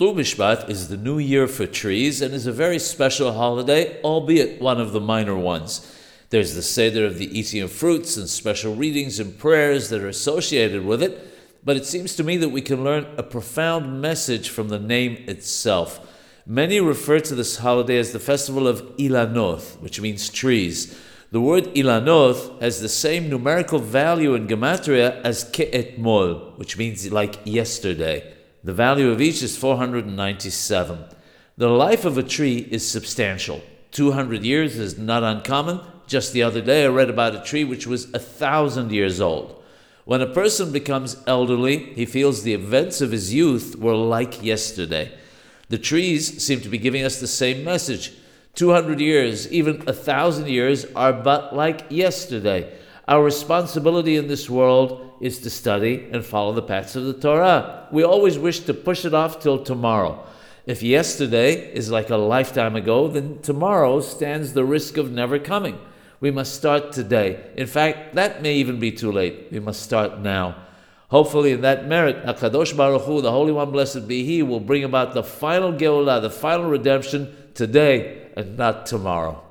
Tu B'Shvat is the new year for trees and is a very special holiday, albeit one of the minor ones. There's the Seder of the eating of fruits and special readings and prayers that are associated with it, but it seems to me that we can learn a profound message from the name itself. Many refer to this holiday as the festival of Ilanoth, which means trees. The word Ilanoth has the same numerical value in Gematria as Ke'etmol, which means like yesterday. The value of each is 497. The life of a tree is substantial. 200 years is not uncommon. Just the other day, I read about a tree which was a thousand years old. When a person becomes elderly, he feels the events of his youth were like yesterday. The trees seem to be giving us the same message. 200 years, even a thousand years, are but like yesterday. Our responsibility in this world is to study and follow the paths of the Torah. We always wish to push it off till tomorrow. If yesterday is like a lifetime ago, then tomorrow stands the risk of never coming. We must start today. In fact, that may even be too late. We must start now. Hopefully, in that merit, Hakadosh Baruch Hu, the Holy One, blessed be He, will bring about the final Geulah, the final redemption today and not tomorrow.